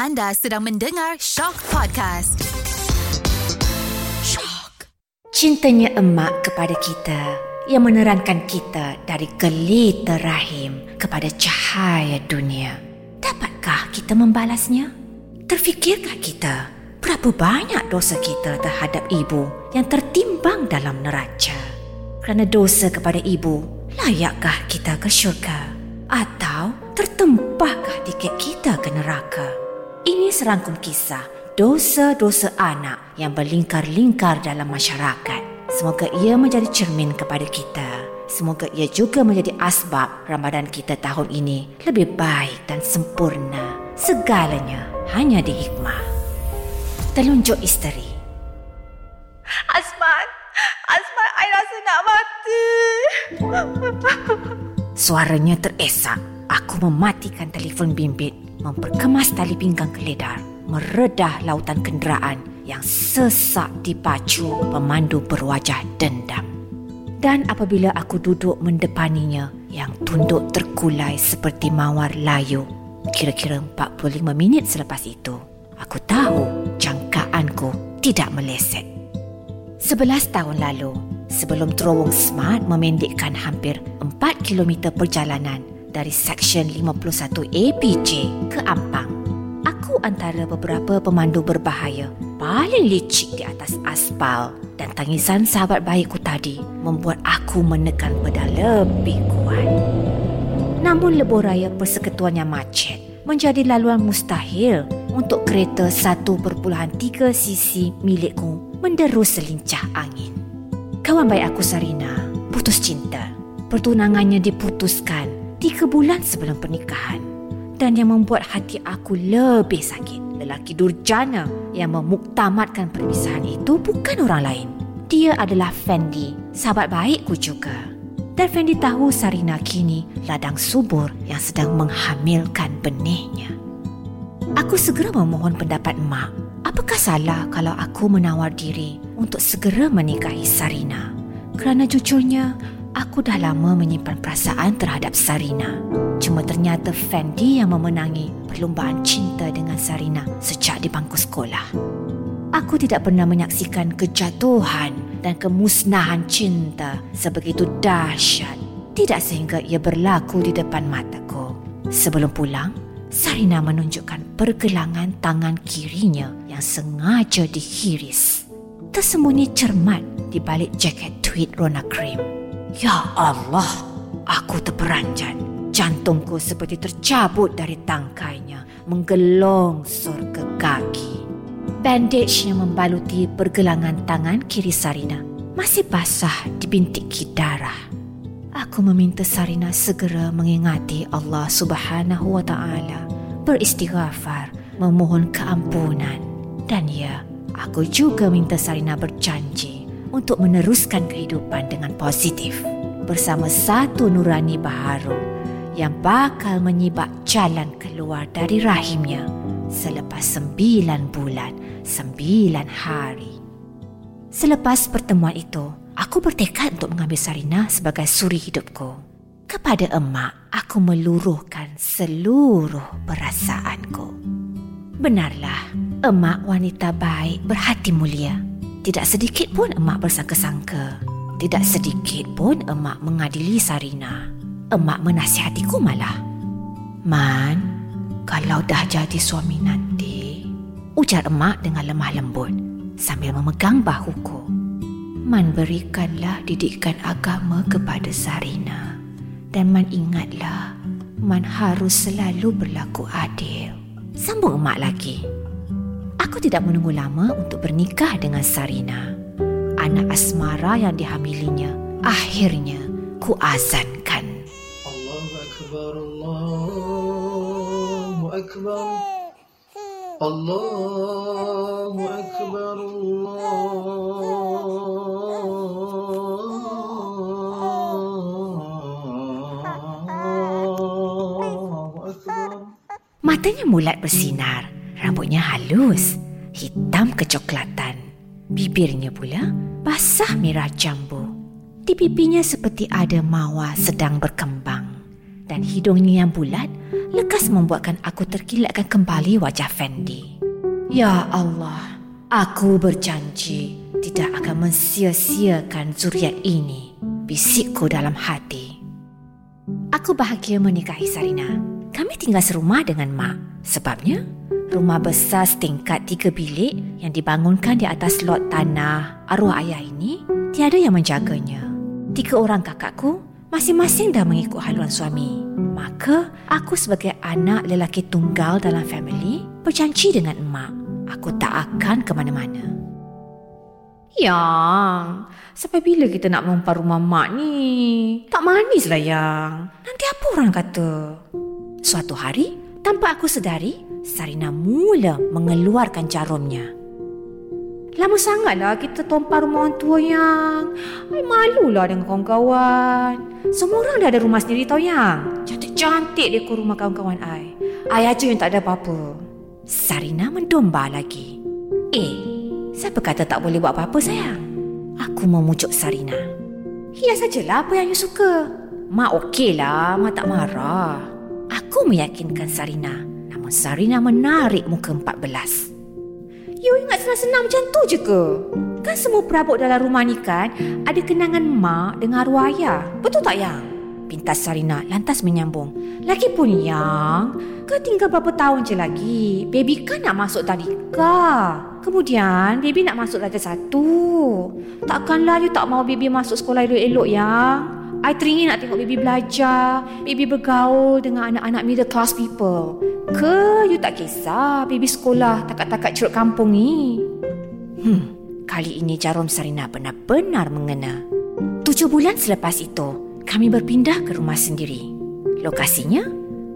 Anda sedang mendengar Shock Podcast. Shock. Cintanya emak kepada kita yang menerangkan kita dari gelita rahim kepada cahaya dunia. Dapatkah kita membalasnya? Terfikirkah kita berapa banyak dosa kita terhadap ibu yang tertimbang dalam neraca? Kerana dosa kepada ibu, layakkah kita ke syurga? Atau tertempahkah tiket kita ke neraka? Ini serangkum kisah dosa-dosa anak yang berlingkar-lingkar dalam masyarakat. Semoga ia menjadi cermin kepada kita. Semoga ia juga menjadi asbab Ramadan kita tahun ini lebih baik dan sempurna. Segalanya hanya di hikmah. Telunjuk isteri. Asman, Asman, I rasa nak mati. Suaranya teresak. Aku mematikan telefon bimbit, memperkemas tali pinggang keledar, meredah lautan kenderaan yang sesak dipacu pemandu berwajah dendam. Dan apabila aku duduk mendepaninya yang tunduk terkulai seperti mawar layu, kira-kira 45 minit selepas itu, aku tahu jangkaanku tidak meleset. Sebelas tahun lalu, sebelum terowong smart memendekkan hampir 4 km perjalanan dari Seksyen 51 APJ ke Ampang. Aku antara beberapa pemandu berbahaya paling licik di atas aspal dan tangisan sahabat baikku tadi membuat aku menekan pedal lebih kuat. Namun lebuh raya persekutuan yang macet menjadi laluan mustahil untuk kereta 1.3 cc milikku menderu selincah angin. Kawan baik aku Sarina putus cinta. Pertunangannya diputuskan tiga bulan sebelum pernikahan dan yang membuat hati aku lebih sakit. Lelaki durjana yang memuktamadkan perpisahan itu bukan orang lain. Dia adalah Fendi, sahabat baikku juga. Dan Fendi tahu Sarina kini ladang subur yang sedang menghamilkan benihnya. Aku segera memohon pendapat mak. Apakah salah kalau aku menawar diri untuk segera menikahi Sarina? Kerana jujurnya, Aku dah lama menyimpan perasaan terhadap Sarina. Cuma ternyata Fendi yang memenangi perlumbaan cinta dengan Sarina sejak di bangku sekolah. Aku tidak pernah menyaksikan kejatuhan dan kemusnahan cinta sebegitu dahsyat. Tidak sehingga ia berlaku di depan mataku. Sebelum pulang, Sarina menunjukkan pergelangan tangan kirinya yang sengaja dihiris. Tersembunyi cermat di balik jaket tweed rona krim. Ya Allah, aku terperanjat. Jantungku seperti tercabut dari tangkainya, menggelongsor ke kaki. Bandage yang membaluti pergelangan tangan kiri Sarina masih basah di bintik darah. Aku meminta Sarina segera mengingati Allah Subhanahu wa taala, beristighfar, memohon keampunan dan ya, aku juga minta Sarina berjanji untuk meneruskan kehidupan dengan positif bersama satu nurani baharu yang bakal menyibak jalan keluar dari rahimnya selepas sembilan bulan, sembilan hari. Selepas pertemuan itu, aku bertekad untuk mengambil Sarina sebagai suri hidupku. Kepada emak, aku meluruhkan seluruh perasaanku. Benarlah, emak wanita baik berhati mulia. Tidak sedikit pun emak bersangka-sangka. Tidak sedikit pun emak mengadili Sarina. Emak menasihatiku malah. Man, kalau dah jadi suami nanti, ujar emak dengan lemah lembut sambil memegang bahuku. Man berikanlah didikan agama kepada Sarina. Dan Man ingatlah, Man harus selalu berlaku adil. Sambung emak lagi. Aku tidak menunggu lama untuk bernikah dengan Sarina. Anak asmara yang dihamilinya akhirnya ku azankan. Allahu Akbar, Allahu Akbar. Allahu Akbar, Matanya mulat bersinar Rambutnya halus, hitam kecoklatan. Bibirnya pula basah merah jambu. Di pipinya seperti ada mawar sedang berkembang. Dan hidungnya yang bulat lekas membuatkan aku terkilatkan kembali wajah Fendi. Ya Allah, aku berjanji tidak akan mensia-siakan zuriat ini, bisikku dalam hati. Aku bahagia menikahi Sarina. Kami tinggal serumah dengan Mak. Sebabnya, rumah besar setingkat tiga bilik yang dibangunkan di atas lot tanah arwah ayah ini tiada yang menjaganya. Tiga orang kakakku masing-masing dah mengikut haluan suami. Maka, aku sebagai anak lelaki tunggal dalam family berjanji dengan emak. Aku tak akan ke mana-mana. Yang, sampai bila kita nak mempar rumah mak ni? Tak manis lah yang. Nanti apa orang kata? Suatu hari, tanpa aku sedari, Sarina mula mengeluarkan jarumnya. Lama sangatlah kita tumpah rumah orang tua yang. Ay, malulah dengan kawan-kawan. Semua orang dah ada rumah sendiri tau yang. Cantik-cantik dia ke rumah kawan-kawan I I aja yang tak ada apa-apa. Sarina mendomba lagi. Eh, siapa kata tak boleh buat apa-apa sayang? Aku memujuk Sarina. Ya sajalah apa yang you suka. Mak okey lah, mak tak marah. Aku meyakinkan Sarina Sarina menarik muka 14 You ingat senang-senang macam tu je ke? Kan semua perabot dalam rumah ni kan ada kenangan mak dengan arwah ayah. Betul tak yang? Pintas Sarina lantas menyambung. Lagipun yang, kau tinggal berapa tahun je lagi. Baby kan nak masuk tadika. Kemudian baby nak masuk darjah satu. Takkanlah you tak mau baby masuk sekolah elok-elok yang? I teringin nak tengok baby belajar, baby bergaul dengan anak-anak middle class people. Ke you tak kisah baby sekolah takat-takat cerut kampung ni? Hmm, kali ini jarum Sarina benar-benar mengena. Tujuh bulan selepas itu, kami berpindah ke rumah sendiri. Lokasinya,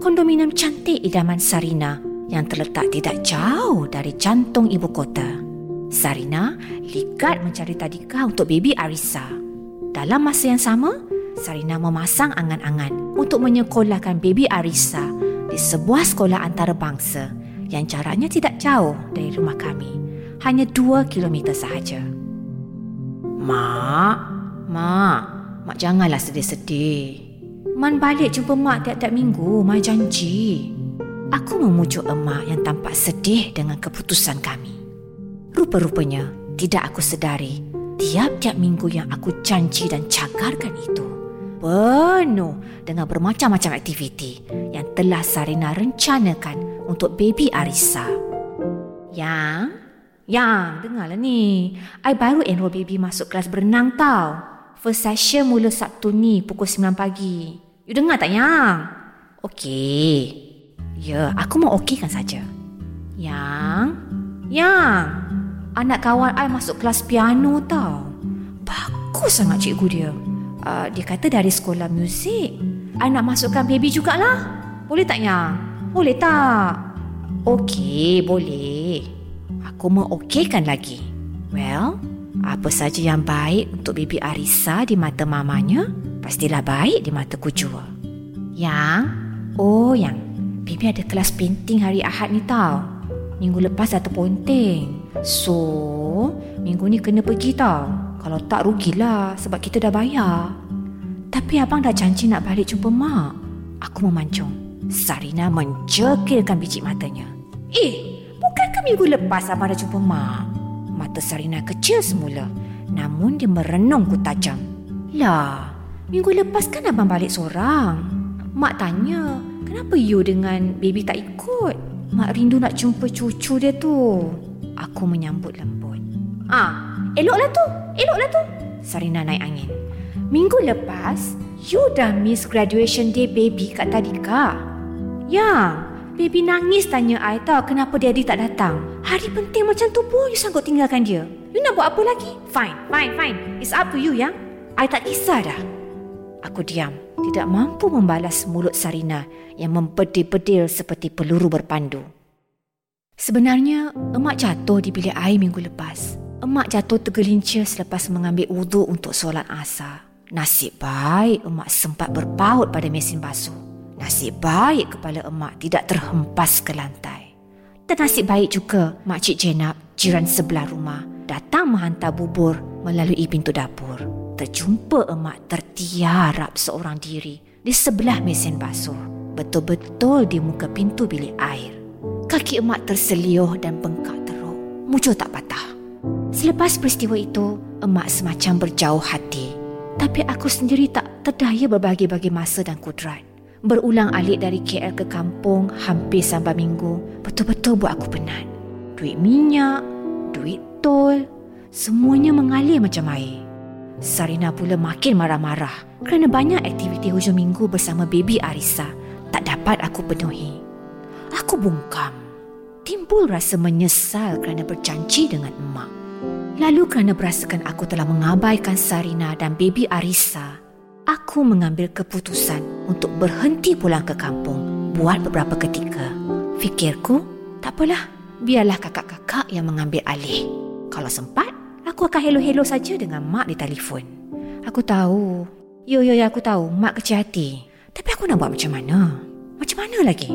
kondominium cantik idaman Sarina yang terletak tidak jauh dari jantung ibu kota. Sarina ligat mencari tadika untuk baby Arisa. Dalam masa yang sama, Sarina memasang angan-angan untuk menyekolahkan baby Arisa di sebuah sekolah antarabangsa yang jaraknya tidak jauh dari rumah kami. Hanya dua kilometer sahaja. Mak, Mak, Mak janganlah sedih-sedih. Man balik jumpa Mak tiap-tiap minggu, Mak janji. Aku memujuk emak yang tampak sedih dengan keputusan kami. Rupa-rupanya, tidak aku sedari, tiap-tiap minggu yang aku janji dan cagarkan itu, penuh dengan bermacam-macam aktiviti yang telah Sarina rencanakan untuk baby Arisa. Yang, yang, dengarlah ni. I baru enroll baby masuk kelas berenang tau. First session mula Sabtu ni pukul 9 pagi. You dengar tak, Yang? Okey. Ya, aku mau okeykan saja. Yang, yang, anak kawan I masuk kelas piano tau. Bagus sangat cikgu dia uh, dia kata dari sekolah muzik. I nak masukkan baby jugalah. Boleh tak, Yang? Boleh tak? Okey, boleh. Aku mau okeykan lagi. Well, apa saja yang baik untuk baby Arisa di mata mamanya, pastilah baik di mata jua. Yang? Oh, yang. Baby ada kelas painting hari Ahad ni tau. Minggu lepas dah terponting. So, minggu ni kena pergi tau. Kalau tak rugilah sebab kita dah bayar. Tapi abang dah janji nak balik jumpa mak. Aku memancung. Sarina mencekilkan biji matanya. Eh, bukankah minggu lepas abang dah jumpa mak? Mata Sarina kecil semula. Namun dia merenungku tajam. Lah, minggu lepas kan abang balik seorang. Mak tanya, kenapa you dengan baby tak ikut? Mak rindu nak jumpa cucu dia tu. Aku menyambut lembut. Ah, Eloklah tu, eloklah tu. Sarina naik angin. Minggu lepas, you dah miss graduation day baby kat Tadika. Ya, baby nangis tanya I tahu kenapa daddy tak datang. Hari penting macam tu pun you sanggup tinggalkan dia. You nak buat apa lagi? Fine, fine, fine. It's up to you, ya. I tak kisah dah. Aku diam, tidak mampu membalas mulut Sarina yang mempedil-pedil seperti peluru berpandu. Sebenarnya, emak jatuh di bilik air minggu lepas. Emak jatuh tergelincir selepas mengambil wuduk untuk solat asar. Nasib baik emak sempat berpaut pada mesin basuh. Nasib baik kepala emak tidak terhempas ke lantai. Dan nasib baik juga Makcik Jenab, jiran sebelah rumah, datang menghantar bubur melalui pintu dapur. Terjumpa emak tertiarap seorang diri di sebelah mesin basuh. betul-betul di muka pintu bilik air. Kaki emak terseliuh dan bengkak teruk. Muncul tak patah. Selepas peristiwa itu, emak semacam berjauh hati. Tapi aku sendiri tak terdaya berbagi-bagi masa dan kudrat. Berulang alik dari KL ke kampung hampir sampai minggu betul-betul buat aku penat. Duit minyak, duit tol, semuanya mengalir macam air. Sarina pula makin marah-marah kerana banyak aktiviti hujung minggu bersama baby Arisa tak dapat aku penuhi. Aku bungkam. Timbul rasa menyesal kerana berjanji dengan emak. Lalu kerana berasakan aku telah mengabaikan Sarina dan baby Arisa, aku mengambil keputusan untuk berhenti pulang ke kampung buat beberapa ketika. Fikirku, tak apalah, biarlah kakak-kakak yang mengambil alih. Kalau sempat, aku akan hello-hello saja dengan mak di telefon. Aku tahu. Yo, yo, yo, aku tahu. Mak kecil hati. Tapi aku nak buat macam mana? Macam mana lagi?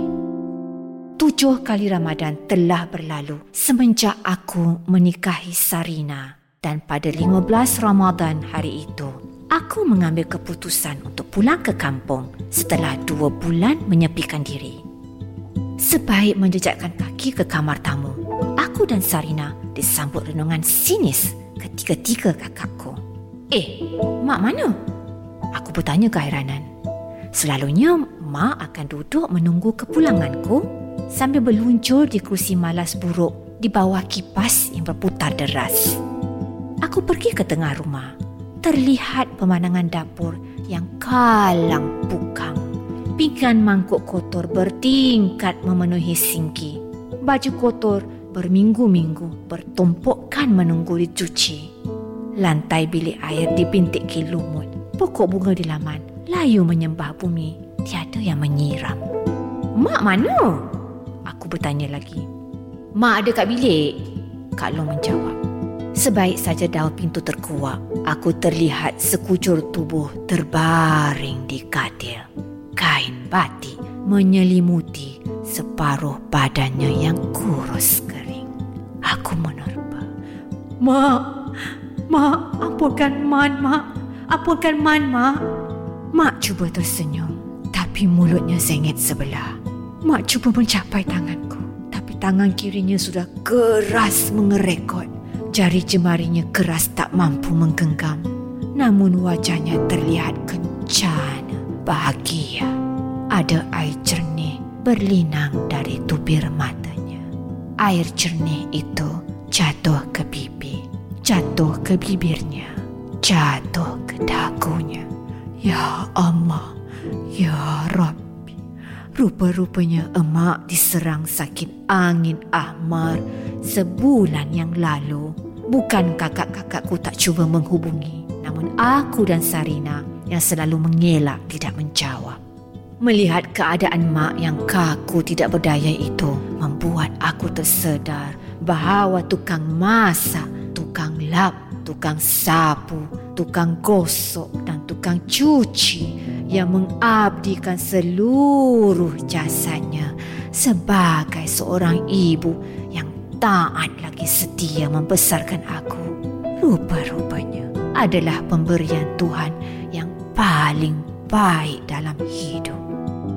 Tujuh kali Ramadan telah berlalu semenjak aku menikahi Sarina dan pada 15 Ramadan hari itu, aku mengambil keputusan untuk pulang ke kampung setelah dua bulan menyepikan diri. Sebaik menjejakkan kaki ke kamar tamu, aku dan Sarina disambut renungan sinis ketiga-tiga kakakku. Eh, mak mana? Aku bertanya keheranan. Selalunya, mak akan duduk menunggu kepulanganku sambil berluncur di kerusi malas buruk di bawah kipas yang berputar deras. Aku pergi ke tengah rumah. Terlihat pemandangan dapur yang kalang pukang. Pinggan mangkuk kotor bertingkat memenuhi singki. Baju kotor berminggu-minggu bertumpukkan menunggu dicuci. Lantai bilik air dipintik ke lumut. Pokok bunga di laman layu menyembah bumi. Tiada yang menyiram. Mak mana? Bertanya lagi. Mak ada kat bilik? Kak Long menjawab. Sebaik saja daun pintu terkuak, aku terlihat sekujur tubuh terbaring di katil. Kain batik menyelimuti separuh badannya yang kurus kering. Aku menerpa. Mak, mak, ampunkan Man, mak. Ampunkan Man, mak. Mak cuba tersenyum, tapi mulutnya sengit sebelah. Mak cuba mencapai tanganku Tapi tangan kirinya sudah keras mengerekot. Jari jemarinya keras tak mampu menggenggam. Namun wajahnya terlihat kencana Bahagia. Ada air jernih berlinang dari tubir matanya. Air jernih itu jatuh ke pipi Jatuh ke bibirnya Jatuh ke dagunya. Ya Allah Ya Rabbi Rupa-rupanya emak diserang sakit angin ahmar sebulan yang lalu. Bukan kakak-kakakku tak cuba menghubungi, namun aku dan Sarina yang selalu mengelak tidak menjawab. Melihat keadaan mak yang kaku tidak berdaya itu membuat aku tersedar bahawa tukang masak, tukang lap, tukang sapu, tukang gosok dan tukang cuci yang mengabdikan seluruh jasanya sebagai seorang ibu yang taat lagi setia membesarkan aku. Rupa-rupanya adalah pemberian Tuhan yang paling baik dalam hidup.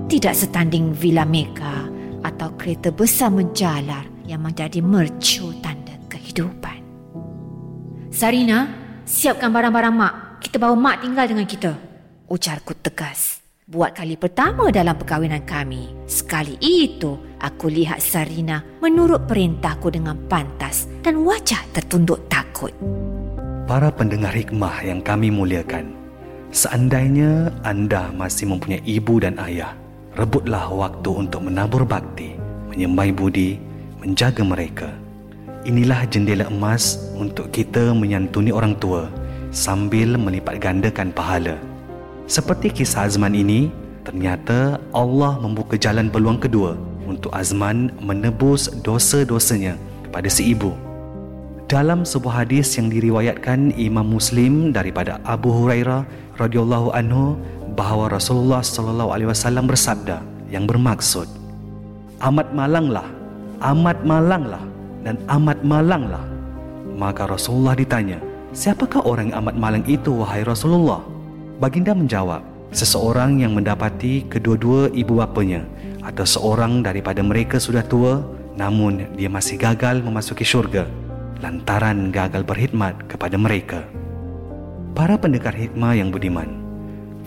Tidak setanding Villa Mega atau kereta besar menjalar yang menjadi mercu tanda kehidupan. Sarina, siapkan barang-barang mak. Kita bawa mak tinggal dengan kita ujarku tegas. Buat kali pertama dalam perkahwinan kami, sekali itu aku lihat Sarina menurut perintahku dengan pantas dan wajah tertunduk takut. Para pendengar hikmah yang kami muliakan, seandainya anda masih mempunyai ibu dan ayah, rebutlah waktu untuk menabur bakti, menyembah budi, menjaga mereka. Inilah jendela emas untuk kita menyantuni orang tua sambil melipat gandakan pahala. Seperti kisah Azman ini, ternyata Allah membuka jalan peluang kedua untuk Azman menebus dosa-dosanya kepada si ibu. Dalam sebuah hadis yang diriwayatkan Imam Muslim daripada Abu Hurairah radhiyallahu anhu bahawa Rasulullah sallallahu alaihi wasallam bersabda yang bermaksud amat malanglah amat malanglah dan amat malanglah maka Rasulullah ditanya siapakah orang yang amat malang itu wahai Rasulullah Baginda menjawab, Seseorang yang mendapati kedua-dua ibu bapanya atau seorang daripada mereka sudah tua namun dia masih gagal memasuki syurga lantaran gagal berkhidmat kepada mereka. Para pendekar hikmah yang budiman,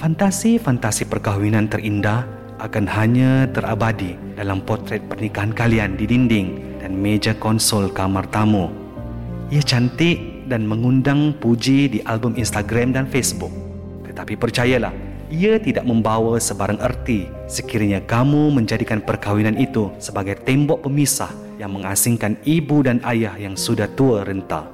fantasi-fantasi perkahwinan terindah akan hanya terabadi dalam potret pernikahan kalian di dinding dan meja konsol kamar tamu. Ia cantik dan mengundang puji di album Instagram dan Facebook. Tetapi percayalah, ia tidak membawa sebarang erti sekiranya kamu menjadikan perkahwinan itu sebagai tembok pemisah yang mengasingkan ibu dan ayah yang sudah tua renta.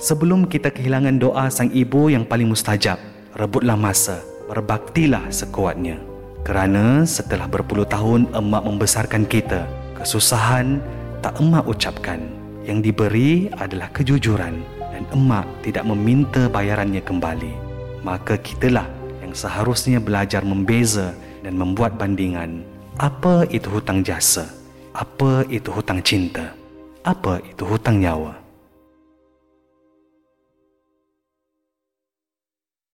Sebelum kita kehilangan doa sang ibu yang paling mustajab, rebutlah masa, berbaktilah sekuatnya. Kerana setelah berpuluh tahun emak membesarkan kita, kesusahan tak emak ucapkan. Yang diberi adalah kejujuran dan emak tidak meminta bayarannya kembali. Maka kitalah yang seharusnya belajar membeza dan membuat bandingan. Apa itu hutang jasa? Apa itu hutang cinta? Apa itu hutang nyawa?